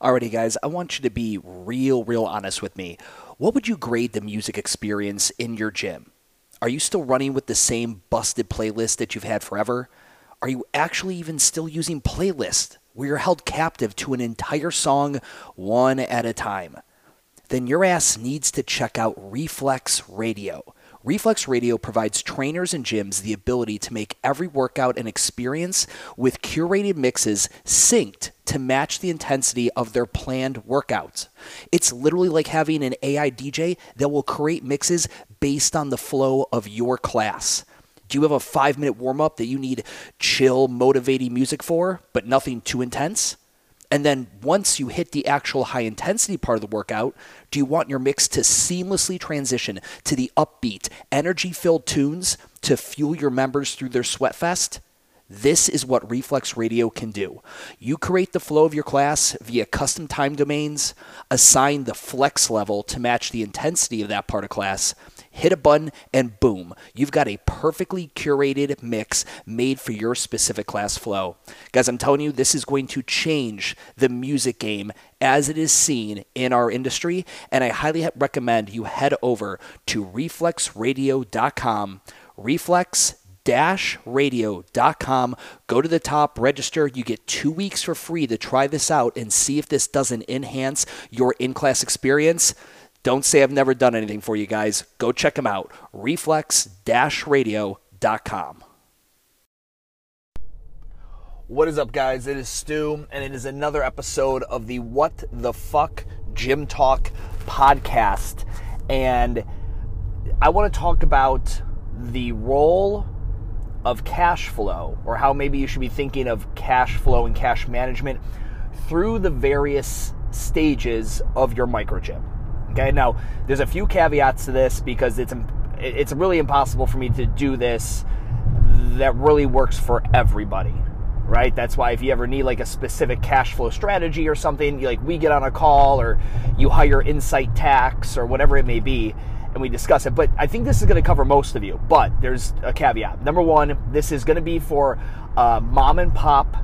Alrighty, guys, I want you to be real, real honest with me. What would you grade the music experience in your gym? Are you still running with the same busted playlist that you've had forever? Are you actually even still using playlist where you're held captive to an entire song one at a time? Then your ass needs to check out Reflex Radio. Reflex Radio provides trainers and gyms the ability to make every workout an experience with curated mixes synced to match the intensity of their planned workouts. It's literally like having an AI DJ that will create mixes based on the flow of your class. Do you have a five minute warm up that you need chill, motivating music for, but nothing too intense? And then once you hit the actual high intensity part of the workout, do you want your mix to seamlessly transition to the upbeat, energy filled tunes to fuel your members through their sweat fest? This is what Reflex Radio can do. You create the flow of your class via custom time domains, assign the flex level to match the intensity of that part of class, hit a button, and boom, you've got a perfectly curated mix made for your specific class flow. Guys, I'm telling you, this is going to change the music game as it is seen in our industry, and I highly recommend you head over to reflexradio.com. Reflex radio.com. Go to the top, register. You get two weeks for free to try this out and see if this doesn't enhance your in class experience. Don't say I've never done anything for you guys. Go check them out. Reflex radio.com. What is up, guys? It is Stu, and it is another episode of the What the Fuck Gym Talk podcast. And I want to talk about the role of cash flow, or how maybe you should be thinking of cash flow and cash management through the various stages of your micro gym. Okay, now there's a few caveats to this because it's it's really impossible for me to do this that really works for everybody, right? That's why if you ever need like a specific cash flow strategy or something, like we get on a call or you hire Insight Tax or whatever it may be, and we discuss it. But I think this is going to cover most of you. But there's a caveat. Number one, this is going to be for uh, mom and pop,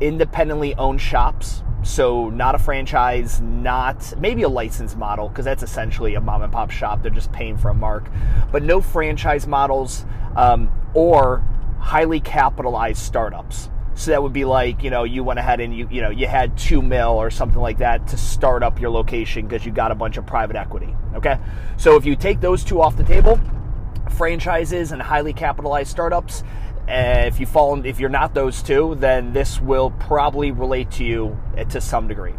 independently owned shops so, not a franchise, not maybe a license model, because that's essentially a mom and pop shop. They're just paying for a mark. But no franchise models um, or highly capitalized startups. So that would be like, you know, you went ahead and you, you know, you had two mil or something like that to start up your location because you got a bunch of private equity. Okay. So if you take those two off the table, franchises and highly capitalized startups, uh, if you fall, if you're not those two, then this will probably relate to you to some degree.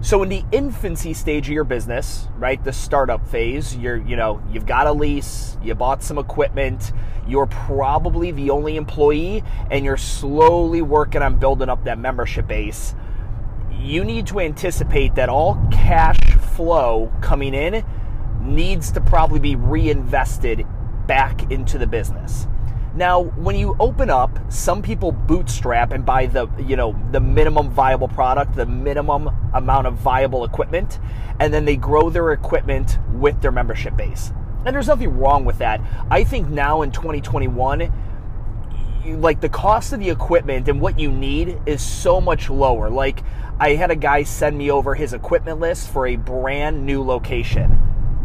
So in the infancy stage of your business, right, the startup phase, you're, you know, you've got a lease, you bought some equipment, you're probably the only employee, and you're slowly working on building up that membership base. You need to anticipate that all cash flow coming in needs to probably be reinvested back into the business. Now, when you open up, some people bootstrap and buy the, you know, the minimum viable product, the minimum amount of viable equipment, and then they grow their equipment with their membership base. And there's nothing wrong with that. I think now in 2021, you, like the cost of the equipment and what you need is so much lower. Like I had a guy send me over his equipment list for a brand new location.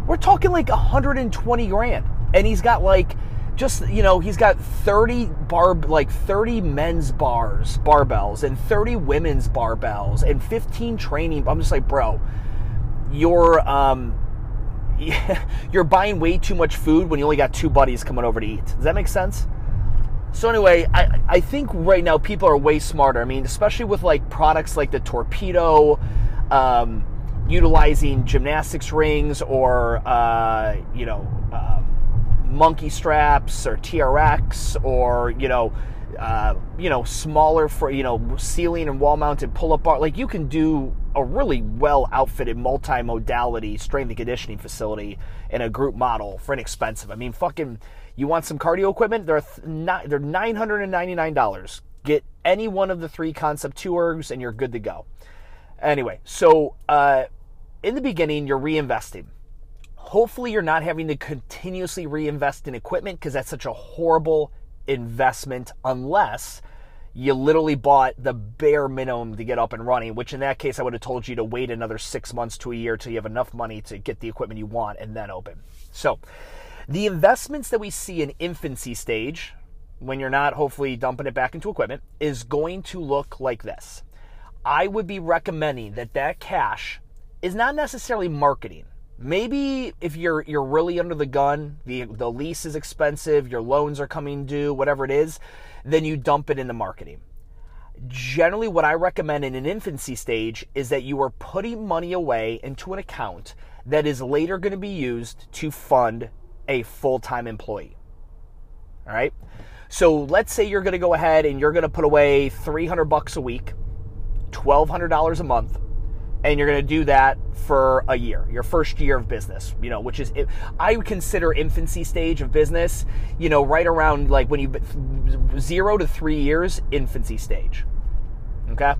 We're talking like 120 grand. And he's got like just you know he's got 30 bar like 30 men's bars barbells and 30 women's barbells and 15 training i'm just like bro you're um you're buying way too much food when you only got two buddies coming over to eat. Does that make sense? So anyway i i think right now people are way smarter. I mean especially with like products like the torpedo um, utilizing gymnastics rings or uh, you know uh, monkey straps or TRX or you know uh, you know smaller for you know ceiling and wall mounted pull up bar like you can do a really well outfitted multi-modality strength and conditioning facility in a group model for inexpensive. I mean fucking you want some cardio equipment? They're th- they're $999 get any one of the three concept 2 ergs and you're good to go. Anyway so uh, in the beginning you're reinvesting Hopefully, you're not having to continuously reinvest in equipment because that's such a horrible investment unless you literally bought the bare minimum to get up and running, which in that case, I would have told you to wait another six months to a year till you have enough money to get the equipment you want and then open. So, the investments that we see in infancy stage, when you're not hopefully dumping it back into equipment, is going to look like this. I would be recommending that that cash is not necessarily marketing. Maybe if you're you're really under the gun, the the lease is expensive, your loans are coming due, whatever it is, then you dump it into marketing. Generally, what I recommend in an infancy stage is that you are putting money away into an account that is later going to be used to fund a full time employee. All right. So let's say you're going to go ahead and you're going to put away 300 bucks a week, $1,200 a month, and you're going to do that for a year, your first year of business, you know, which is, I would consider infancy stage of business, you know, right around like when you, zero to three years, infancy stage. Okay.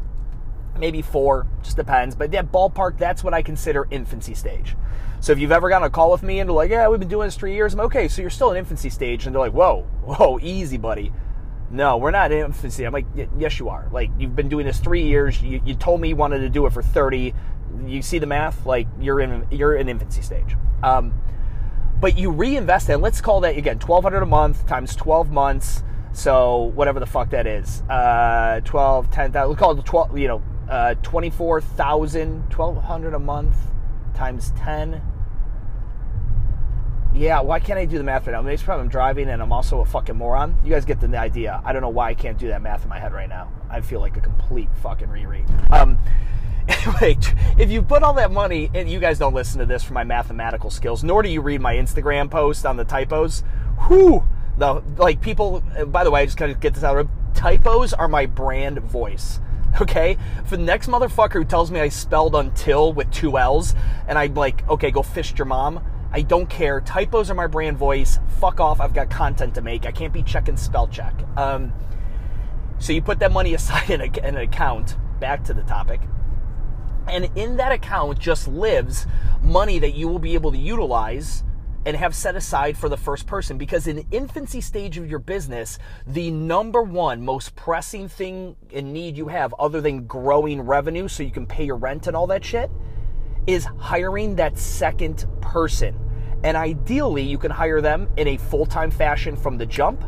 Maybe four, just depends. But yeah, ballpark, that's what I consider infancy stage. So if you've ever gotten a call with me and they're like, yeah, we've been doing this three years, I'm okay, so you're still in infancy stage. And they're like, whoa, whoa, easy, buddy no, we're not in infancy. I'm like, yes, you are. Like, you've been doing this three years. You, you told me you wanted to do it for 30. You see the math? Like, you're in you're in infancy stage. Um, but you reinvest it. Let's call that again 1200 a month times 12 months. So whatever the fuck that is, uh, 12, 10,000. We'll call it 12. You know, uh, 24,000, 1200 a month times 10 yeah, why can't I do the math right now? Maybe it's probably I'm driving and I'm also a fucking moron. You guys get the idea. I don't know why I can't do that math in my head right now. I feel like a complete fucking reread. Um, anyway, if you put all that money, and you guys don't listen to this for my mathematical skills, nor do you read my Instagram post on the typos. Whew, the like people. By the way, I just kind of get this out of typos are my brand voice. Okay, for the next motherfucker who tells me I spelled until with two L's, and I'm like, okay, go fish your mom. I don't care. Typos are my brand voice. Fuck off. I've got content to make. I can't be checking spell check. Um, so you put that money aside in, a, in an account. Back to the topic. And in that account just lives money that you will be able to utilize and have set aside for the first person because in infancy stage of your business the number one most pressing thing and need you have other than growing revenue so you can pay your rent and all that shit is hiring that second person. And ideally, you can hire them in a full time fashion from the jump,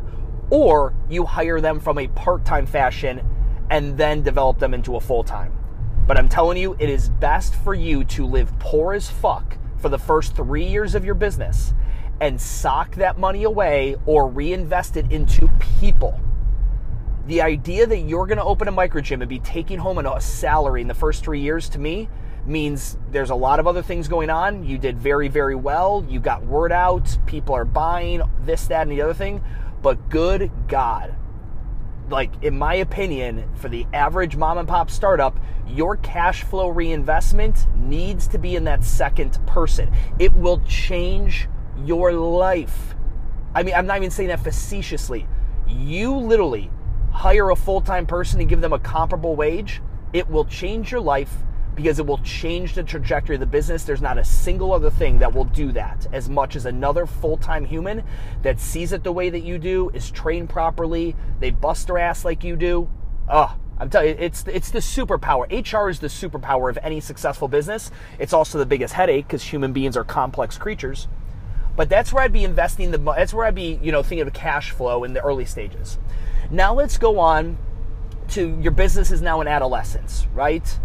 or you hire them from a part time fashion and then develop them into a full time. But I'm telling you, it is best for you to live poor as fuck for the first three years of your business and sock that money away or reinvest it into people. The idea that you're going to open a micro gym and be taking home a salary in the first three years to me means there's a lot of other things going on. You did very, very well. You got word out. People are buying this, that, and the other thing. But good God, like in my opinion, for the average mom and pop startup, your cash flow reinvestment needs to be in that second person. It will change your life. I mean, I'm not even saying that facetiously. You literally hire a full time person and give them a comparable wage, it will change your life because it will change the trajectory of the business. There's not a single other thing that will do that as much as another full time human that sees it the way that you do, is trained properly, they bust their ass like you do. Oh, I'm telling you, it's it's the superpower. HR is the superpower of any successful business. It's also the biggest headache because human beings are complex creatures. But that's where I'd be investing the. That's where I'd be, you know, thinking of cash flow in the early stages. Now let's go on to your business is now in adolescence, right?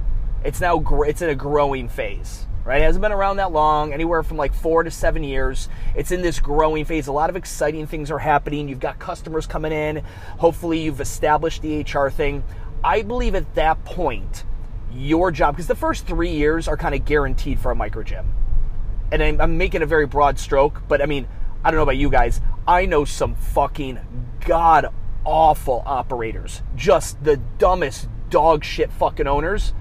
It's now it's in a growing phase right? It hasn't been around that long, anywhere from like four to seven years. It's in this growing phase. A lot of exciting things are happening. You've got customers coming in. Hopefully, you've established the HR thing. I believe at that point, your job, because the first three years are kind of guaranteed for a micro gym. And I'm, I'm making a very broad stroke, but I mean, I don't know about you guys. I know some fucking god awful operators, just the dumbest dog shit fucking owners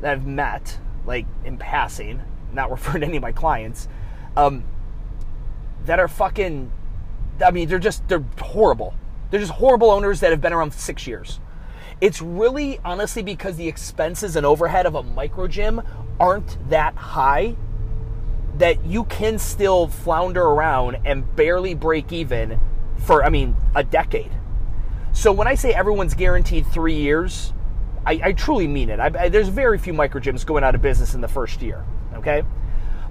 that I've met, like in passing, not referring to any of my clients, um, that are fucking. I mean, they're just they're horrible. They're just horrible owners that have been around six years. It's really honestly because the expenses and overhead of a micro gym aren't that high that you can still flounder around and barely break even for I mean a decade. So when I say everyone's guaranteed three years, I, I truly mean it. I, I, there's very few micro gyms going out of business in the first year. Okay,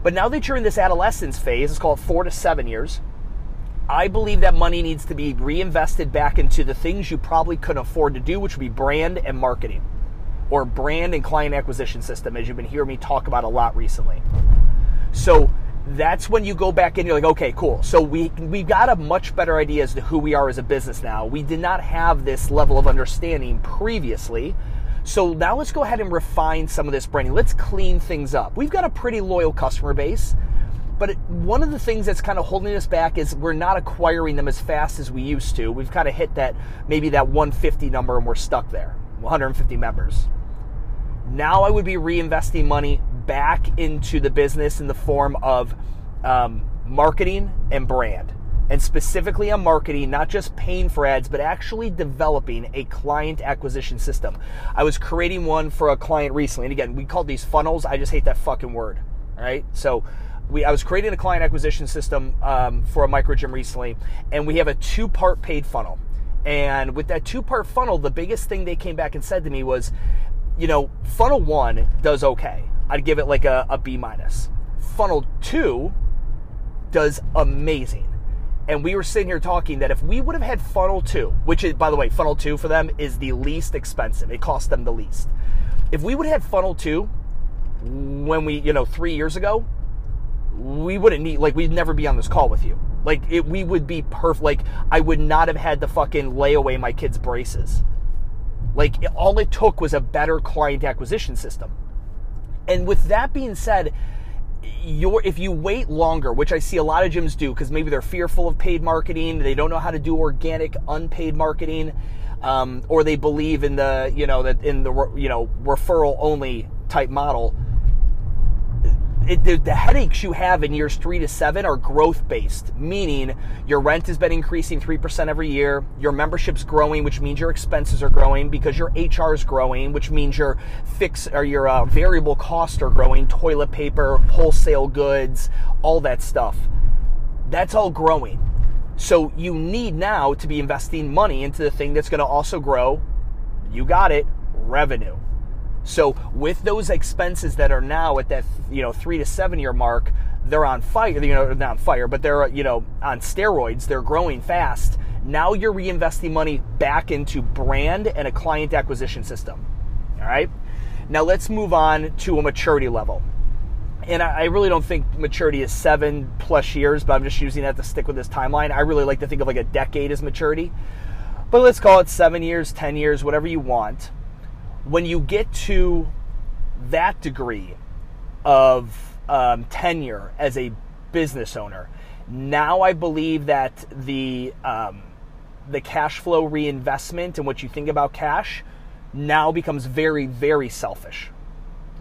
but now that you're in this adolescence phase, it's called four to seven years. I believe that money needs to be reinvested back into the things you probably couldn't afford to do, which would be brand and marketing, or brand and client acquisition system, as you've been hearing me talk about a lot recently. So that's when you go back and you're like, okay, cool. So we we got a much better idea as to who we are as a business now. We did not have this level of understanding previously. So now let's go ahead and refine some of this branding. Let's clean things up. We've got a pretty loyal customer base, but one of the things that's kind of holding us back is we're not acquiring them as fast as we used to. We've kind of hit that maybe that 150 number and we're stuck there. 150 members. Now I would be reinvesting money back into the business in the form of um, marketing and brand. And specifically on marketing, not just paying for ads, but actually developing a client acquisition system. I was creating one for a client recently. And again, we call these funnels. I just hate that fucking word. All right. So we, I was creating a client acquisition system um, for a micro gym recently, and we have a two part paid funnel. And with that two part funnel, the biggest thing they came back and said to me was, you know, funnel one does okay. I'd give it like a, a B minus. Funnel two does amazing. And we were sitting here talking that if we would have had funnel two, which is, by the way, funnel two for them is the least expensive, it cost them the least. If we would have had funnel two when we, you know, three years ago, we wouldn't need, like, we'd never be on this call with you. Like, it, we would be perfect. Like, I would not have had to fucking lay away my kids' braces. Like, all it took was a better client acquisition system. And with that being said, your if you wait longer, which I see a lot of gyms do because maybe they're fearful of paid marketing, they don't know how to do organic unpaid marketing, um, or they believe in the you know that in the you know referral only type model it, the, the, headaches you have in years three to seven are growth based, meaning your rent has been increasing 3% every year, your membership's growing, which means your expenses are growing, because your HR is growing, which means your fix or your uh, variable costs are growing, toilet paper, wholesale goods, all that stuff. That's all growing. So you need now to be investing money into the thing that's going to also grow. You got it, revenue. So with those expenses that are now at that you know three to seven year mark, they're on fire. You know, not on fire, but they're you know on steroids. They're growing fast. Now you're reinvesting money back into brand and a client acquisition system. All right. Now let's move on to a maturity level. And I really don't think maturity is seven plus years, but I'm just using that to stick with this timeline. I really like to think of like a decade as maturity. But let's call it seven years, 10 years, whatever you want when you get to that degree of um, tenure as a business owner, now I believe that the um, the cash flow reinvestment and what you think about cash now becomes very, very selfish.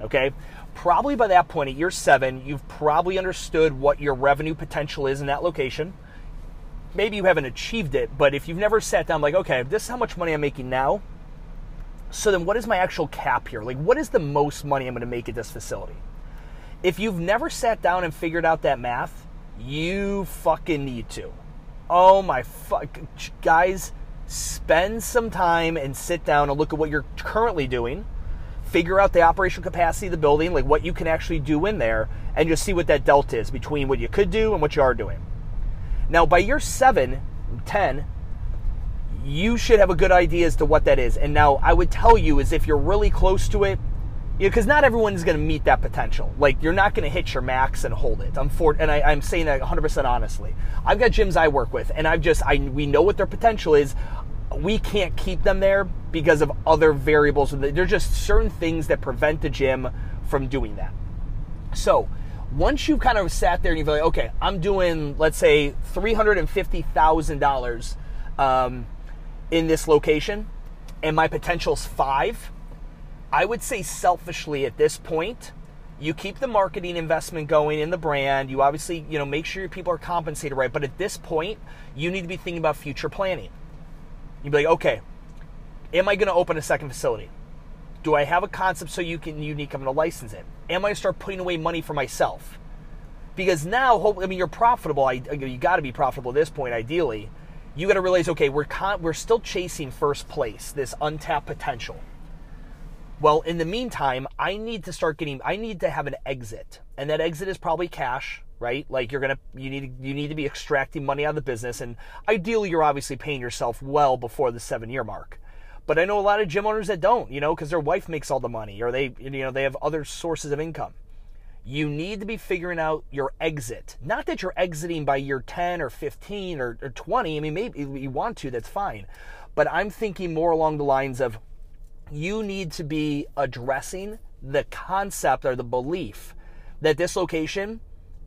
Okay? Probably by that point, at year seven, you've probably understood what your revenue potential is in that location. Maybe you haven't achieved it, but if you've never sat down, like, okay, this is how much money I'm making now, so then, what is my actual cap here? Like, what is the most money I'm going to make at this facility? If you've never sat down and figured out that math, you fucking need to. Oh my fuck. Guys, spend some time and sit down and look at what you're currently doing. Figure out the operational capacity of the building, like what you can actually do in there, and just see what that delta is between what you could do and what you are doing. Now, by year seven, 10, you should have a good idea as to what that is. And now I would tell you is if you're really close to it, because you know, not everyone is going to meet that potential. Like you're not going to hit your max and hold it. I'm for, and I, am saying that 100% honestly. I've got gyms I work with, and I've just I we know what their potential is. We can't keep them there because of other variables. There's just certain things that prevent the gym from doing that. So once you've kind of sat there and you're like, okay, I'm doing let's say three hundred and fifty thousand um, dollars in this location and my potential's five, I would say selfishly at this point, you keep the marketing investment going in the brand. You obviously, you know, make sure your people are compensated right. But at this point, you need to be thinking about future planning. You'd be like, okay, am I going to open a second facility? Do I have a concept so you can unique? I'm going to license it. Am I going to start putting away money for myself? Because now, I mean, you're profitable. I, you got to be profitable at this point, ideally you got to realize, okay, we're con- we're still chasing first place, this untapped potential. Well, in the meantime, I need to start getting. I need to have an exit, and that exit is probably cash, right? Like you're gonna, you need, you need to be extracting money out of the business, and ideally, you're obviously paying yourself well before the seven year mark. But I know a lot of gym owners that don't, you know, because their wife makes all the money, or they, you know, they have other sources of income you need to be figuring out your exit. Not that you're exiting by year 10 or 15 or, or 20. I mean, maybe you want to, that's fine. But I'm thinking more along the lines of you need to be addressing the concept or the belief that this location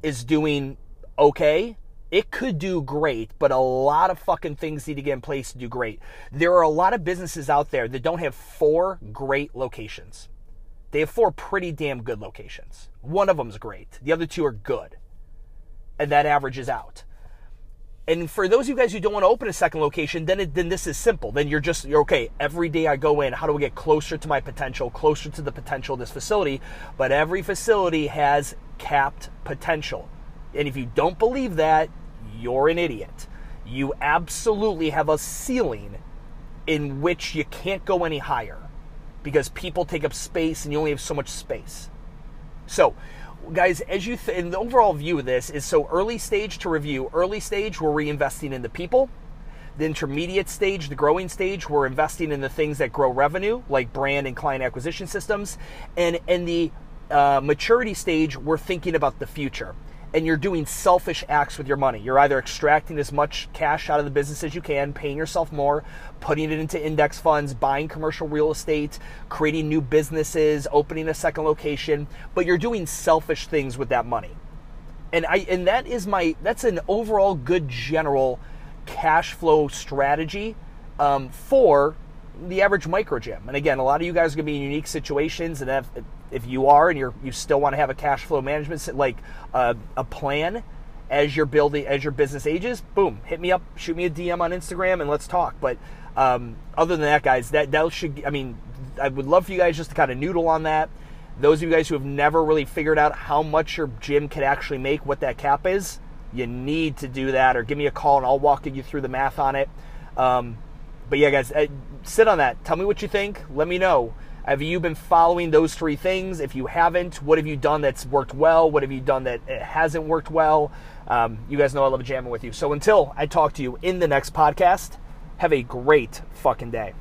is doing okay. It could do great, but a lot of fucking things need to get in place to do great. There are a lot of businesses out there that don't have four great locations. They have four pretty damn good locations. One of them's great. The other two are good. And that averages out. And for those of you guys who don't want to open a second location, then it, then this is simple. Then you're just you're okay. Every day I go in, how do I get closer to my potential, closer to the potential of this facility? But every facility has capped potential. And if you don't believe that, you're an idiot. You absolutely have a ceiling in which you can't go any higher because people take up space and you only have so much space. So, guys, as you th- and the overall view of this is so early stage to review. Early stage, we're reinvesting in the people. The intermediate stage, the growing stage, we're investing in the things that grow revenue, like brand and client acquisition systems. And in the uh, maturity stage, we're thinking about the future and you're doing selfish acts with your money. You're either extracting as much cash out of the business as you can, paying yourself more, putting it into index funds, buying commercial real estate, creating new businesses, opening a second location, but you're doing selfish things with that money. And I and that is my that's an overall good general cash flow strategy um, for the average micro gym. And again, a lot of you guys are going to be in unique situations, and if, if you are and you're you still want to have a cash flow management like uh, a plan as you're building as your business ages, boom, hit me up, shoot me a DM on Instagram, and let's talk. But um, other than that, guys, that that should I mean, I would love for you guys just to kind of noodle on that. Those of you guys who have never really figured out how much your gym could actually make, what that cap is, you need to do that, or give me a call and I'll walk you through the math on it. Um, but yeah, guys, uh, sit on that. Tell me what you think. Let me know. Have you been following those three things? If you haven't, what have you done that's worked well? What have you done that hasn't worked well? Um, you guys know I love jamming with you. So until I talk to you in the next podcast, have a great fucking day.